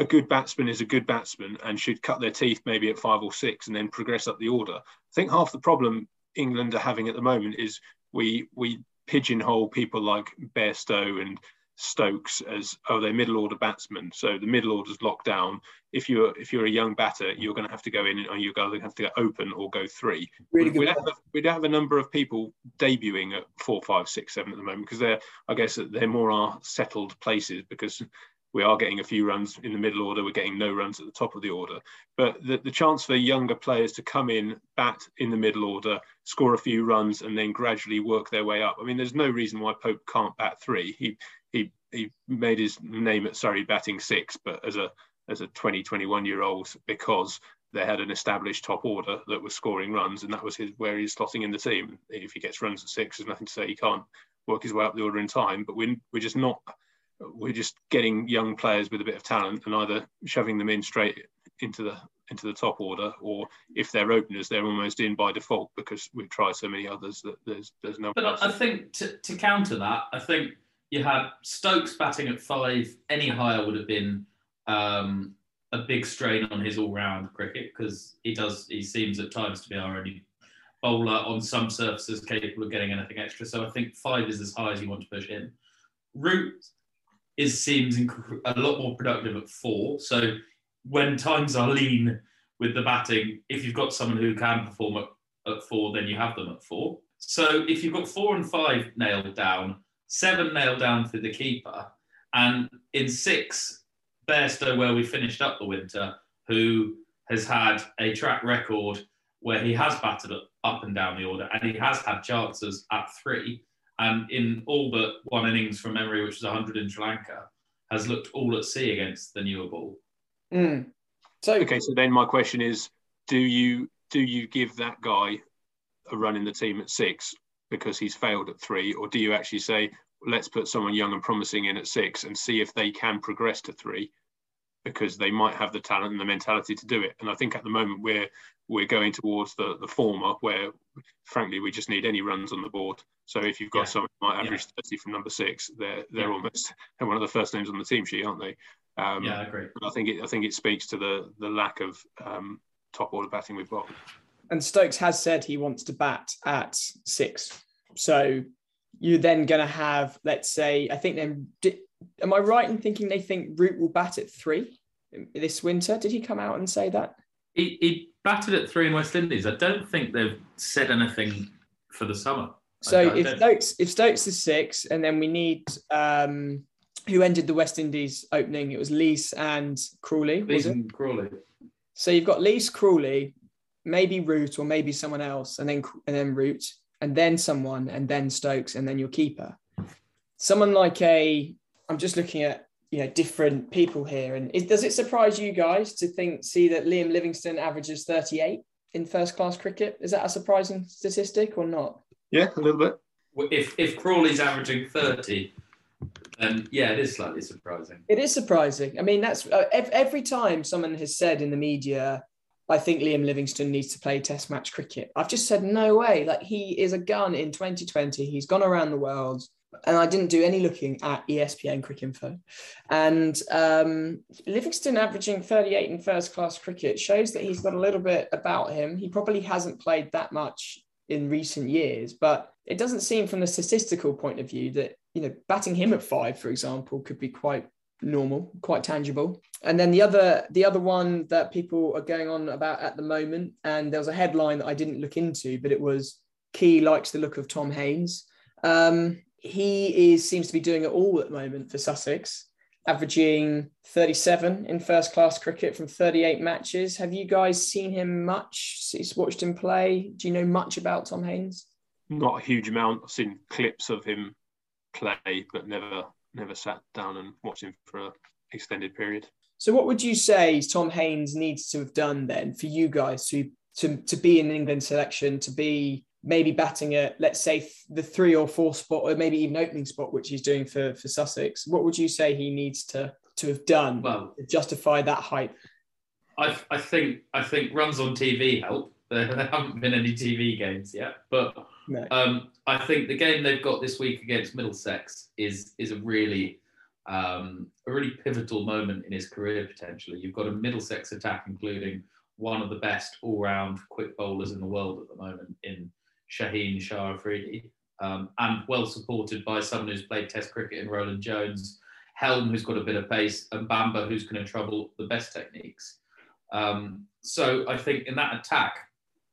a good batsman is a good batsman and should cut their teeth maybe at five or six and then progress up the order. I think half the problem England are having at the moment is we we pigeonhole people like Bairstow and Stokes as oh they're middle order batsmen, so the middle order's locked down. If you're if you're a young batter, you're going to have to go in and you're going to have to go open or go three. Really we'd, have a, we'd have a number of people debuting at four, five, six, seven at the moment because they're I guess they're more our settled places because we are getting a few runs in the middle order. We're getting no runs at the top of the order. But the, the chance for younger players to come in, bat in the middle order, score a few runs, and then gradually work their way up. I mean, there's no reason why Pope can't bat three. He he he made his name at Surrey batting six, but as a as a 20, 21 year old because they had an established top order that was scoring runs, and that was his where he's slotting in the team. If he gets runs at six, there's nothing to say he can't work his way up the order in time. But we're we're just not we're just getting young players with a bit of talent and either shoving them in straight into the into the top order, or if they're openers, they're almost in by default because we've tried so many others that there's there's no. But I think to, to counter that, I think you had Stokes batting at five. Any higher would have been um, a big strain on his all-round cricket because he does he seems at times to be our only bowler on some surfaces capable of getting anything extra. So I think five is as high as you want to push him. Root is seems a lot more productive at four. So when times are lean with the batting, if you've got someone who can perform at, at four, then you have them at four. So if you've got four and five nailed down, seven nailed down for the keeper, and in six, Bairstow, where we finished up the winter, who has had a track record where he has batted up and down the order, and he has had chances at three, and in all but one innings from memory, which was 100 in Sri Lanka, has looked all at sea against the newer ball. Mm. So okay, so then my question is, do you do you give that guy a run in the team at six because he's failed at three, or do you actually say let's put someone young and promising in at six and see if they can progress to three? because they might have the talent and the mentality to do it. And I think at the moment we're we're going towards the the former, where frankly we just need any runs on the board. So if you've got yeah. someone who might average yeah. 30 from number six, they're they're yeah. almost they're one of the first names on the team sheet, aren't they? Um, yeah, I agree. I think it I think it speaks to the the lack of um, top order batting we've got. And Stokes has said he wants to bat at six. So you're then going to have, let's say, I think then am I right in thinking they think Root will bat at three this winter? Did he come out and say that? He, he batted at three in West Indies. I don't think they've said anything for the summer. So if Stokes if Stokes is six, and then we need um, who ended the West Indies opening? It was Lees and Crawley. Lees and Crawley. So you've got Lees, Crawley, maybe Root, or maybe someone else, and then and then Root, and then someone, and then Stokes, and then your keeper. Someone like a I'm just looking at you know different people here, and it, does it surprise you guys to think see that Liam Livingstone averages 38 in first class cricket? Is that a surprising statistic or not? Yeah, a little bit. If if Crawley's averaging 30, then yeah, it is slightly surprising. It is surprising. I mean, that's uh, every time someone has said in the media. I think Liam Livingstone needs to play Test match cricket. I've just said no way. Like he is a gun in 2020. He's gone around the world and I didn't do any looking at ESPN Cricinfo. And um, Livingstone averaging 38 in first class cricket shows that he's got a little bit about him. He probably hasn't played that much in recent years, but it doesn't seem from the statistical point of view that, you know, batting him at five, for example, could be quite normal, quite tangible. And then the other the other one that people are going on about at the moment, and there was a headline that I didn't look into, but it was Key likes the look of Tom Haines. Um, he is seems to be doing it all at the moment for Sussex, averaging 37 in first class cricket from 38 matches. Have you guys seen him much? Watched him play? Do you know much about Tom Haines? Not a huge amount. I've seen clips of him play, but never never sat down and watched him for an extended period. So, what would you say Tom Haines needs to have done then for you guys to to to be in England selection, to be maybe batting at let's say the three or four spot or maybe even opening spot which he's doing for for Sussex what would you say he needs to to have done well to justify that hype? I, I think I think runs on TV help. There, haven't been any TV games yet but no. um, I think the game they've got this week against Middlesex is is a really um, a really pivotal moment in his career potentially. You've got a Middlesex attack including one of the best all-round quick bowlers in the world at the moment in Shaheen Shah Afridi, um, and well supported by someone who's played Test cricket in Roland Jones, Helm, who's got a bit of pace, and Bamber, who's going to trouble the best techniques. Um, so I think in that attack,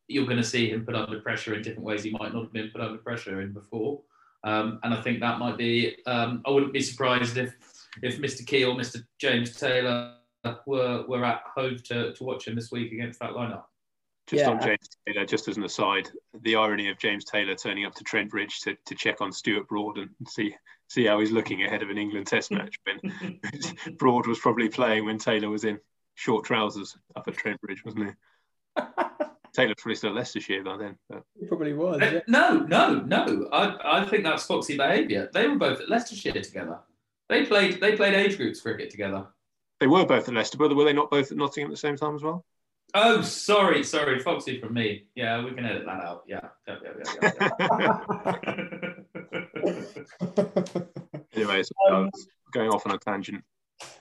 you're going to see him put under pressure in different ways he might not have been put under pressure in before. Um, and I think that might be, um, I wouldn't be surprised if if Mr. Key or Mr. James Taylor were, were at Hove to, to watch him this week against that lineup. Just yeah. on James Taylor, just as an aside, the irony of James Taylor turning up to Trent Bridge to, to check on Stuart Broad and see see how he's looking ahead of an England Test match when Broad was probably playing when Taylor was in short trousers up at Trent Bridge, wasn't he? Taylor probably still at Leicestershire by then. But... He probably was. Uh, yeah. No, no, no. I, I think that's foxy behaviour. They were both at Leicestershire together. They played they played age groups cricket together. They were both at Leicester, but were they not both at Nottingham at the same time as well? Oh, sorry, sorry, Foxy from me. Yeah, we can edit that out. Yeah, yeah, yeah, yeah. yeah. Anyways, um, going off on a tangent.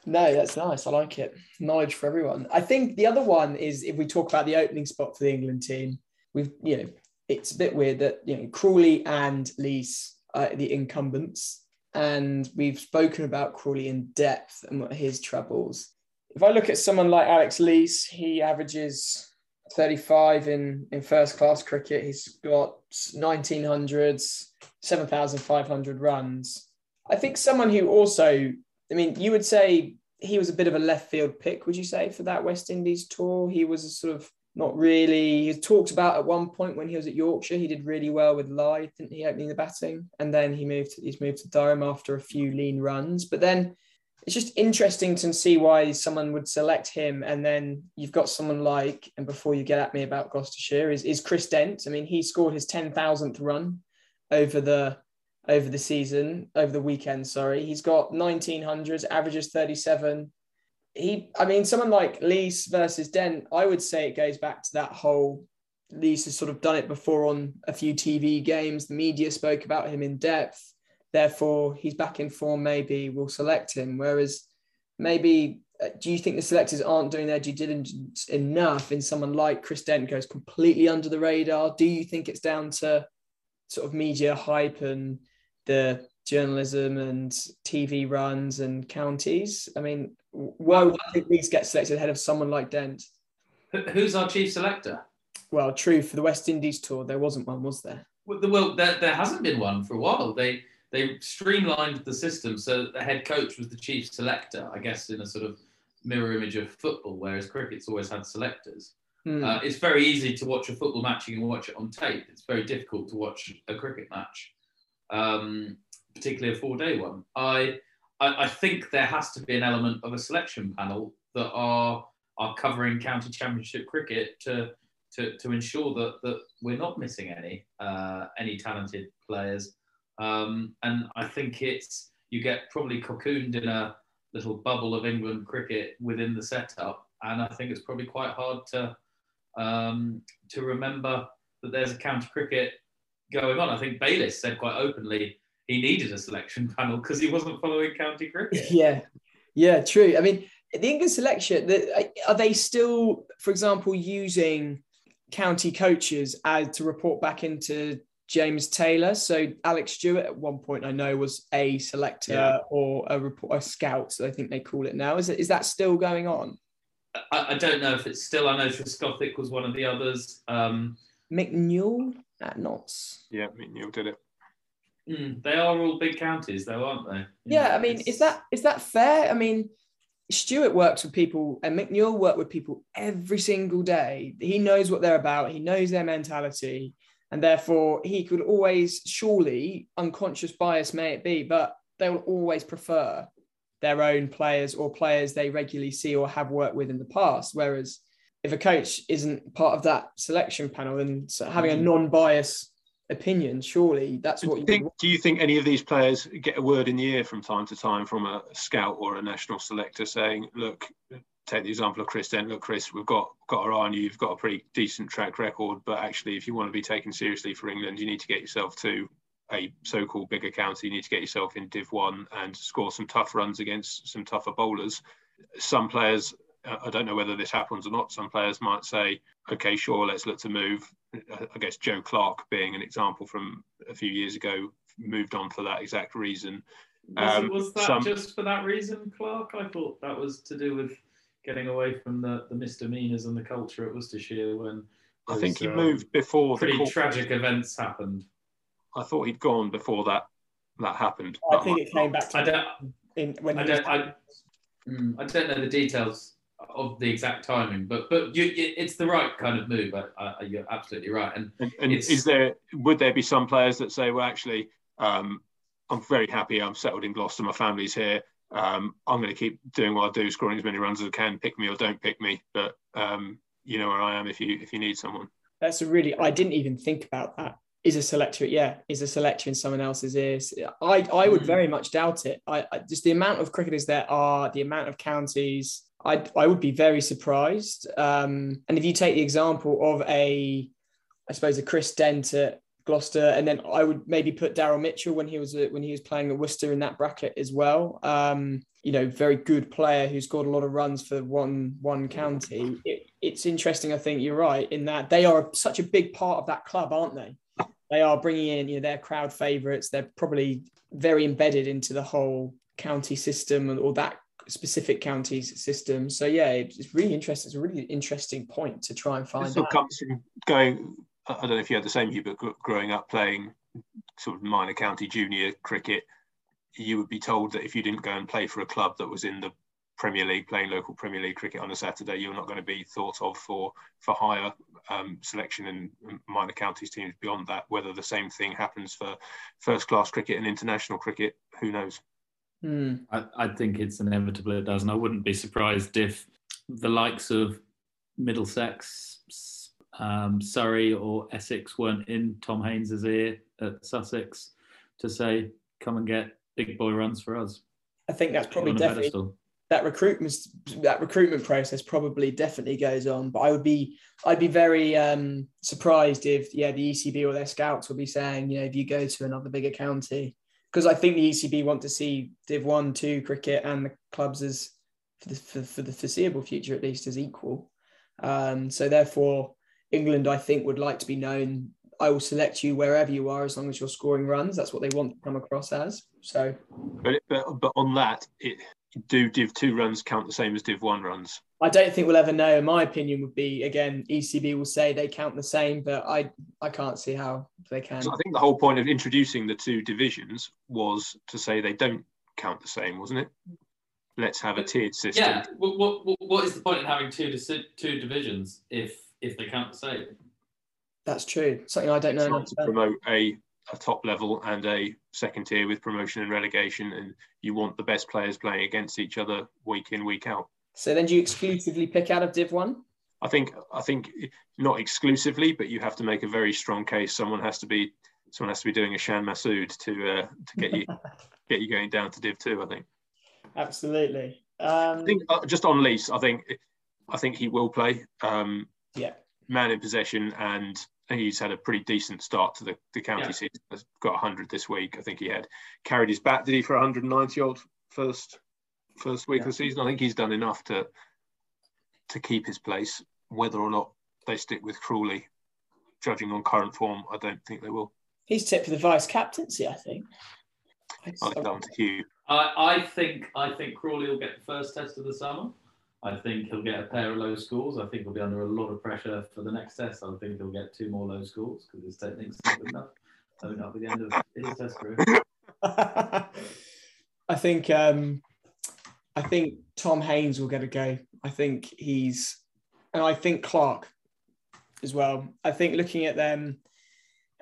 No, that's nice. I like it. Knowledge for everyone. I think the other one is if we talk about the opening spot for the England team, we've you know it's a bit weird that you know Crawley and Lees are the incumbents, and we've spoken about Crawley in depth and what his troubles if I look at someone like Alex Lees, he averages 35 in, in first class cricket. He's got 1900s, 7,500 runs. I think someone who also, I mean, you would say he was a bit of a left field pick, would you say, for that West Indies tour? He was a sort of not really. He was talked about at one point when he was at Yorkshire. He did really well with Lyth, didn't he, opening the batting? And then he moved. He's moved to Durham after a few lean runs. But then it's just interesting to see why someone would select him. And then you've got someone like, and before you get at me about Gloucestershire, is, is Chris Dent. I mean, he scored his 10,000th run over the over the season, over the weekend, sorry. He's got 1900s, averages 37. He, I mean, someone like Lees versus Dent, I would say it goes back to that whole Lees has sort of done it before on a few TV games. The media spoke about him in depth therefore he's back in form, maybe we'll select him. Whereas maybe uh, do you think the selectors aren't doing their due diligence enough in someone like Chris Dent goes completely under the radar? Do you think it's down to sort of media hype and the journalism and TV runs and counties? I mean, why would these get selected ahead of someone like Dent? Who's our chief selector? Well, true for the West Indies tour, there wasn't one, was there? Well, there, there hasn't been one for a while. They they streamlined the system so the head coach was the chief selector, I guess, in a sort of mirror image of football, whereas cricket's always had selectors. Mm. Uh, it's very easy to watch a football match. You can watch it on tape. It's very difficult to watch a cricket match, um, particularly a four-day one. I, I, I think there has to be an element of a selection panel that are are covering county championship cricket to to, to ensure that that we're not missing any uh, any talented players um, and I think it's you get probably cocooned in a little bubble of England cricket within the setup, and I think it's probably quite hard to um, to remember that there's a county cricket going on. I think Bayliss said quite openly he needed a selection panel because he wasn't following county cricket. Yeah, yeah, true. I mean, the England selection are they still, for example, using county coaches as to report back into James Taylor. So Alex Stewart at one point I know was a selector yeah. or a report, a scout. So I think they call it now. Is it is that still going on? I, I don't know if it's still. I know Trescothick was one of the others. Um, Mick Newell at Notts. Yeah, Mick Newell did it. Mm, they are all big counties, though, aren't they? Yeah, yeah I mean, it's... is that is that fair? I mean, Stewart works with people, and McNeil Newell work with people every single day. He knows what they're about. He knows their mentality and therefore he could always surely unconscious bias may it be but they will always prefer their own players or players they regularly see or have worked with in the past whereas if a coach isn't part of that selection panel and having a mm-hmm. non-bias opinion surely that's what you think do you think any of these players get a word in the ear from time to time from a scout or a national selector saying look take the example of Chris Dent. Look, Chris, we've got got our eye on you. You've got a pretty decent track record, but actually, if you want to be taken seriously for England, you need to get yourself to a so-called bigger county. You need to get yourself in Div One and score some tough runs against some tougher bowlers. Some players, I don't know whether this happens or not. Some players might say, "Okay, sure, let's look to move." I guess Joe Clarke, being an example from a few years ago, moved on for that exact reason. Was, um, was that some, just for that reason, Clarke? I thought that was to do with getting away from the, the misdemeanors and the culture at Worcestershire when I think he um, moved before pretty tragic events happened. I thought he'd gone before that that happened. I think it came back. I don't. In, when I don't. I, mm, I, don't know the details of the exact timing, but but you, it's the right kind of move. I, you're absolutely right. And, and, and is there would there be some players that say, well, actually, um, I'm very happy. I'm settled in Gloucester. My family's here um, I'm going to keep doing what I do, scoring as many runs as I can. Pick me or don't pick me, but um, you know where I am if you if you need someone. That's a really I didn't even think about that. Is a selector, yeah, is a selector in someone else's ears. I I would hmm. very much doubt it. I, I just the amount of cricketers there are, the amount of counties. I I would be very surprised. Um, and if you take the example of a, I suppose a Chris Dent at Gloucester, and then I would maybe put Daryl Mitchell when he was uh, when he was playing at Worcester in that bracket as well. Um, you know, very good player who scored a lot of runs for one one county. It, it's interesting. I think you're right in that they are such a big part of that club, aren't they? They are bringing in you know their crowd favourites. They're probably very embedded into the whole county system or that specific counties system. So yeah, it's really interesting. It's a really interesting point to try and find. This all comes from going. I don't know if you had the same view, but growing up playing sort of minor county junior cricket, you would be told that if you didn't go and play for a club that was in the Premier League, playing local Premier League cricket on a Saturday, you're not going to be thought of for for higher um, selection in minor counties teams beyond that. Whether the same thing happens for first class cricket and international cricket, who knows? Hmm. I, I think it's inevitable it does, and I wouldn't be surprised if the likes of Middlesex, um, Surrey, or Essex weren't in Tom Haines's ear at Sussex to say, "Come and get big boy runs for us." I think that's probably definitely that recruitment that recruitment process probably definitely goes on. But I would be I'd be very um, surprised if yeah the ECB or their scouts would be saying you know if you go to another bigger county because I think the ECB want to see Div One, Two cricket and the clubs as for the, for, for the foreseeable future at least as equal. Um, so therefore, England I think would like to be known. I will select you wherever you are as long as you're scoring runs. That's what they want to come across as. So, but but, but on that, it, do Div two runs count the same as Div one runs? I don't think we'll ever know. My opinion would be again, ECB will say they count the same, but I I can't see how they can. So I think the whole point of introducing the two divisions was to say they don't count the same, wasn't it? Let's have a tiered system. Yeah. What, what, what is the point in having two two divisions if if they count the same? That's true. Something I don't know. to promote a a top level and a second tier with promotion and relegation, and you want the best players playing against each other week in week out. So then, do you exclusively pick out of Div One? I think I think not exclusively, but you have to make a very strong case. Someone has to be someone has to be doing a Shan Masood to uh, to get you get you going down to Div Two. I think. Absolutely. Um, I think uh, just on Lees, I think I think he will play. Um, yeah. Man in possession and he's had a pretty decent start to the, the county yeah. season. He's got 100 this week. I think he had carried his bat. Did he for 190 odd first first week yeah. of the season? I think he's done enough to to keep his place. Whether or not they stick with Crawley, judging on current form, I don't think they will. He's tipped for the vice captaincy, I think. I'll down to Hugh. I, I think I think Crawley will get the first test of the summer. I think he'll get a pair of low scores. I think he'll be under a lot of pressure for the next test. I think he'll get two more low scores because his technique's not good enough. I think that'll be the end of his test career. I think um, I think Tom Haines will get a go. I think he's, and I think Clarke as well. I think looking at them,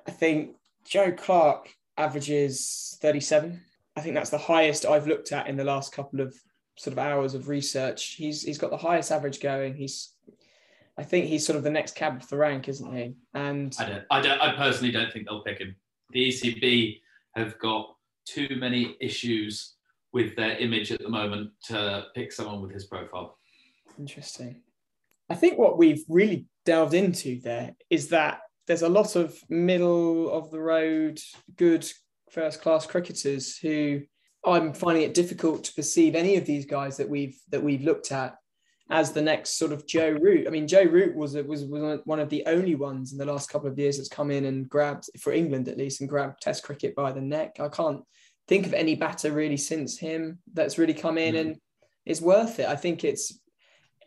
I think Joe Clarke averages 37. I think that's the highest I've looked at in the last couple of sort of hours of research. He's he's got the highest average going. He's I think he's sort of the next cab of the rank, isn't he? And I don't, I don't, I personally don't think they'll pick him. The ECB have got too many issues with their image at the moment to pick someone with his profile. Interesting. I think what we've really delved into there is that there's a lot of middle of the road, good first class cricketers who I'm finding it difficult to perceive any of these guys that we've that we've looked at as the next sort of Joe Root. I mean, Joe Root was was was one of the only ones in the last couple of years that's come in and grabbed for England at least and grabbed Test cricket by the neck. I can't think of any batter really since him that's really come in mm-hmm. and is worth it. I think it's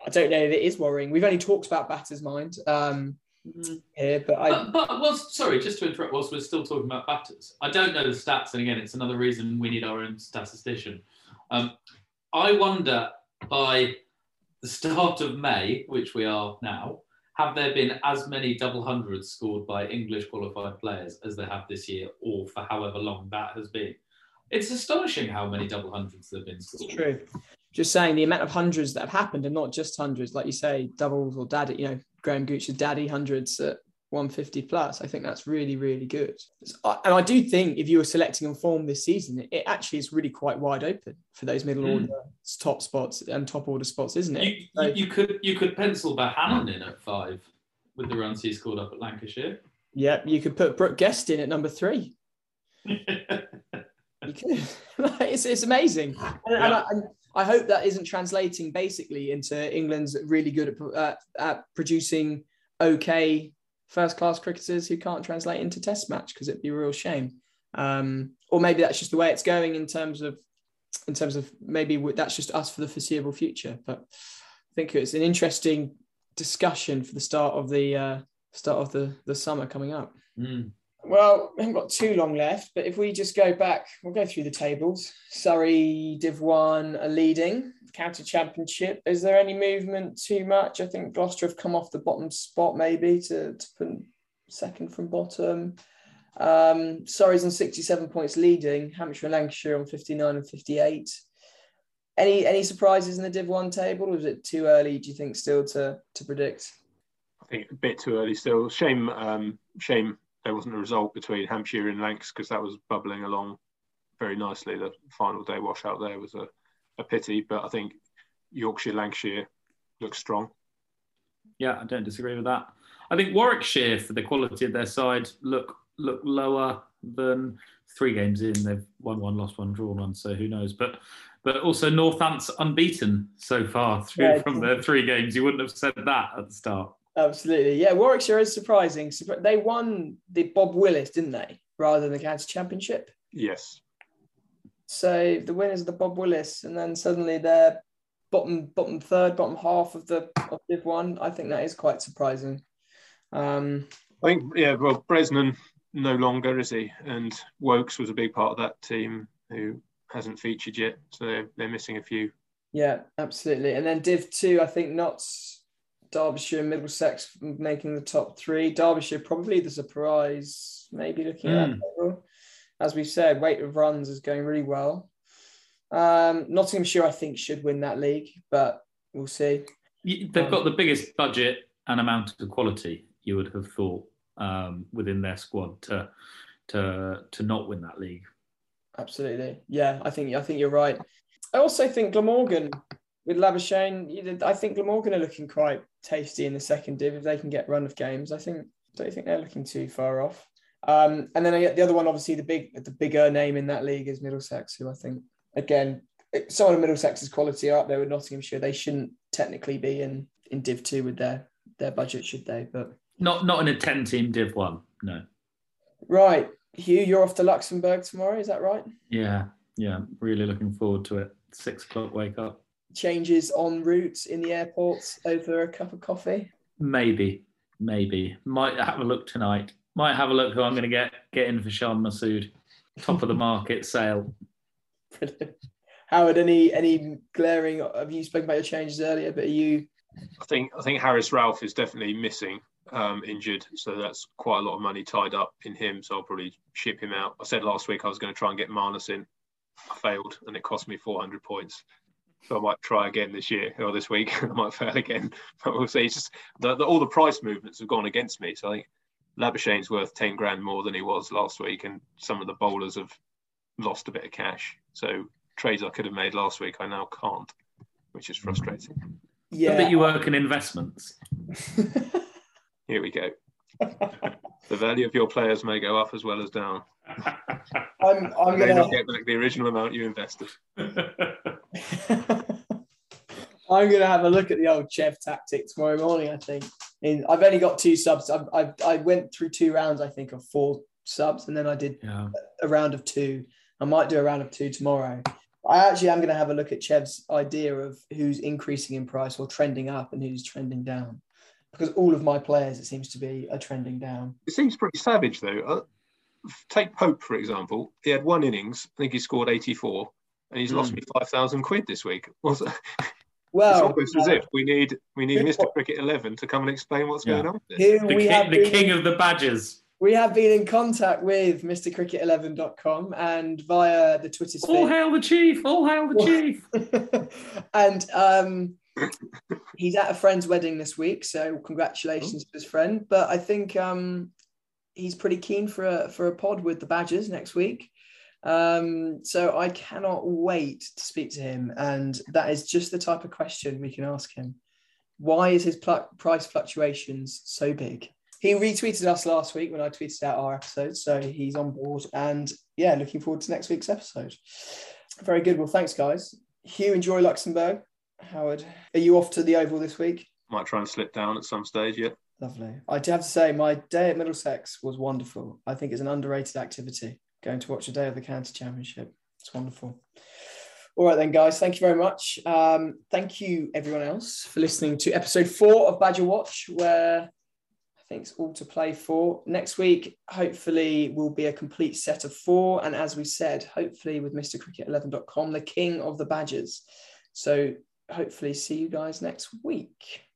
I don't know if it is worrying. We've only talked about batters' mind. Um, mm-hmm. but I. But, but well, sorry, just to interrupt. Whilst we're still talking about batters, I don't know the stats, and again, it's another reason we need our own statistician. Um, I wonder by the start of May, which we are now, have there been as many double hundreds scored by English qualified players as there have this year, or for however long that has been? It's astonishing how many double hundreds there have been scored. It's true. Just saying the amount of hundreds that have happened, and not just hundreds, like you say, doubles or daddy, you know, Graham Gooch's daddy hundreds at 150 plus. I think that's really, really good. And I do think if you were selecting on form this season, it actually is really quite wide open for those middle mm. order top spots and top order spots, isn't it? You, so, you could you could pencil Bohannon in at five with the runs he scored up at Lancashire. Yeah, you could put Brooke Guest in at number three. you could. it's, it's amazing. And, yeah. and, and I hope that isn't translating basically into England's really good at, uh, at producing okay first class cricketers who can't translate into test match because it'd be a real shame. Um, or maybe that's just the way it's going in terms of in terms of maybe that's just us for the foreseeable future. But I think it's an interesting discussion for the start of the uh, start of the the summer coming up. Mm. Well, we haven't got too long left, but if we just go back, we'll go through the tables. Surrey Div 1 are leading, county championship. Is there any movement too much? I think Gloucester have come off the bottom spot maybe to, to put second from bottom. Um, Surrey's on 67 points leading, Hampshire and Lancashire on 59 and 58. Any any surprises in the Div 1 table, or is it too early, do you think, still to, to predict? I think a bit too early still. Shame, um, shame there wasn't a result between Hampshire and Lancs because that was bubbling along very nicely. The final day washout there was a, a pity, but I think Yorkshire, Lancashire looks strong. Yeah, I don't disagree with that. I think Warwickshire, for the quality of their side, look look lower than three games in. They've won one, lost one, drawn one. So who knows? But but also Northants unbeaten so far through yeah, from their three games. You wouldn't have said that at the start. Absolutely. Yeah, Warwickshire is surprising. They won the Bob Willis, didn't they? Rather than the county championship. Yes. So the winners of the Bob Willis, and then suddenly they're bottom bottom third, bottom half of the of Div One. I think that is quite surprising. Um, I think yeah, well, Bresnan no longer is he, and Woakes was a big part of that team who hasn't featured yet, so they're, they're missing a few. Yeah, absolutely. And then Div Two, I think Notts Derbyshire and Middlesex making the top three. Derbyshire probably the surprise, maybe looking mm. at that hmm. As we said, weight of runs is going really well. Um, Nottinghamshire, I think, should win that league, but we'll see. They've um, got the biggest budget and amount of quality you would have thought um, within their squad to to to not win that league. Absolutely, yeah. I think I think you're right. I also think Glamorgan with Labuschagne, I think Glamorgan are looking quite tasty in the second div if they can get run of games. I think don't you think they're looking too far off. Um, and then I get the other one, obviously the big the bigger name in that league is Middlesex, who I think again some of Middlesex's quality are up there with Nottinghamshire. They shouldn't technically be in in Div two with their their budget, should they? But not not in a ten team Div one, no. Right, Hugh, you're off to Luxembourg tomorrow. Is that right? Yeah, yeah. Really looking forward to it. Six o'clock wake up changes en route in the airports over a cup of coffee? Maybe, maybe. Might have a look tonight. Might have a look who I'm going to get get in for Shan Masood. Top of the market sale. Brilliant. Howard, any any glaring? Have you spoken about your changes earlier? But are you? I think I think Haris Rauf is definitely missing, um, injured. So that's quite a lot of money tied up in him. So I'll probably ship him out. I said last week I was going to try and get Marnus in. I failed, and it cost me 400 points. So I might try again this year or this week. I might fail again, but we'll see. It's just the, the, all the price movements have gone against me. So I think Labuschagne's worth 10 grand more than he was last week, and some of the bowlers have lost a bit of cash. So trades I could have made last week, I now can't, which is frustrating. Yeah. That you work in investments. Here we go. The value of your players may go up as well as down. I'm, I'm going to get back the original amount you invested. I'm going to have a look at the old Chev tactic tomorrow morning. I think. In, I've only got two subs. I, I, I went through two rounds. I think of four subs, and then I did yeah. a round of two. I might do a round of two tomorrow. I actually am going to have a look at Chev's idea of who's increasing in price or trending up and who's trending down, because all of my players, it seems to be, are trending down. It seems pretty savage, though. Uh, take Pope for example. He had one innings. I think he scored 84, and he's mm. lost me 5,000 quid this week. Well, it's almost uh, as if we need we need Mr. Cricket 11 to come and explain what's yeah. going on. Here the, we king, the been, king of the badgers. We have been in contact with MrCricket11.com and via the Twitter. All hail the chief! All hail the chief! and um, he's at a friend's wedding this week, so congratulations to his friend. But I think um, he's pretty keen for a for a pod with the Badgers next week. Um, so I cannot wait to speak to him, and that is just the type of question we can ask him. Why is his pl- price fluctuations so big? He retweeted us last week when I tweeted out our episode, so he's on board. And yeah, looking forward to next week's episode. Very good. Well, thanks, guys. Hugh, enjoy Luxembourg. Howard, are you off to the Oval this week? Might try and slip down at some stage, yeah. Lovely. I do have to say, my day at Middlesex was wonderful. I think it's an underrated activity going to watch a day of the county championship. It's wonderful. All right, then, guys. Thank you very much. Um, thank you, everyone else, for listening to episode four of Badger Watch, where I think it's all to play for. Next week, hopefully, will be a complete set of four. And as we said, hopefully, with Mr. MrCricket11.com, the king of the Badgers. So, hopefully, see you guys next week.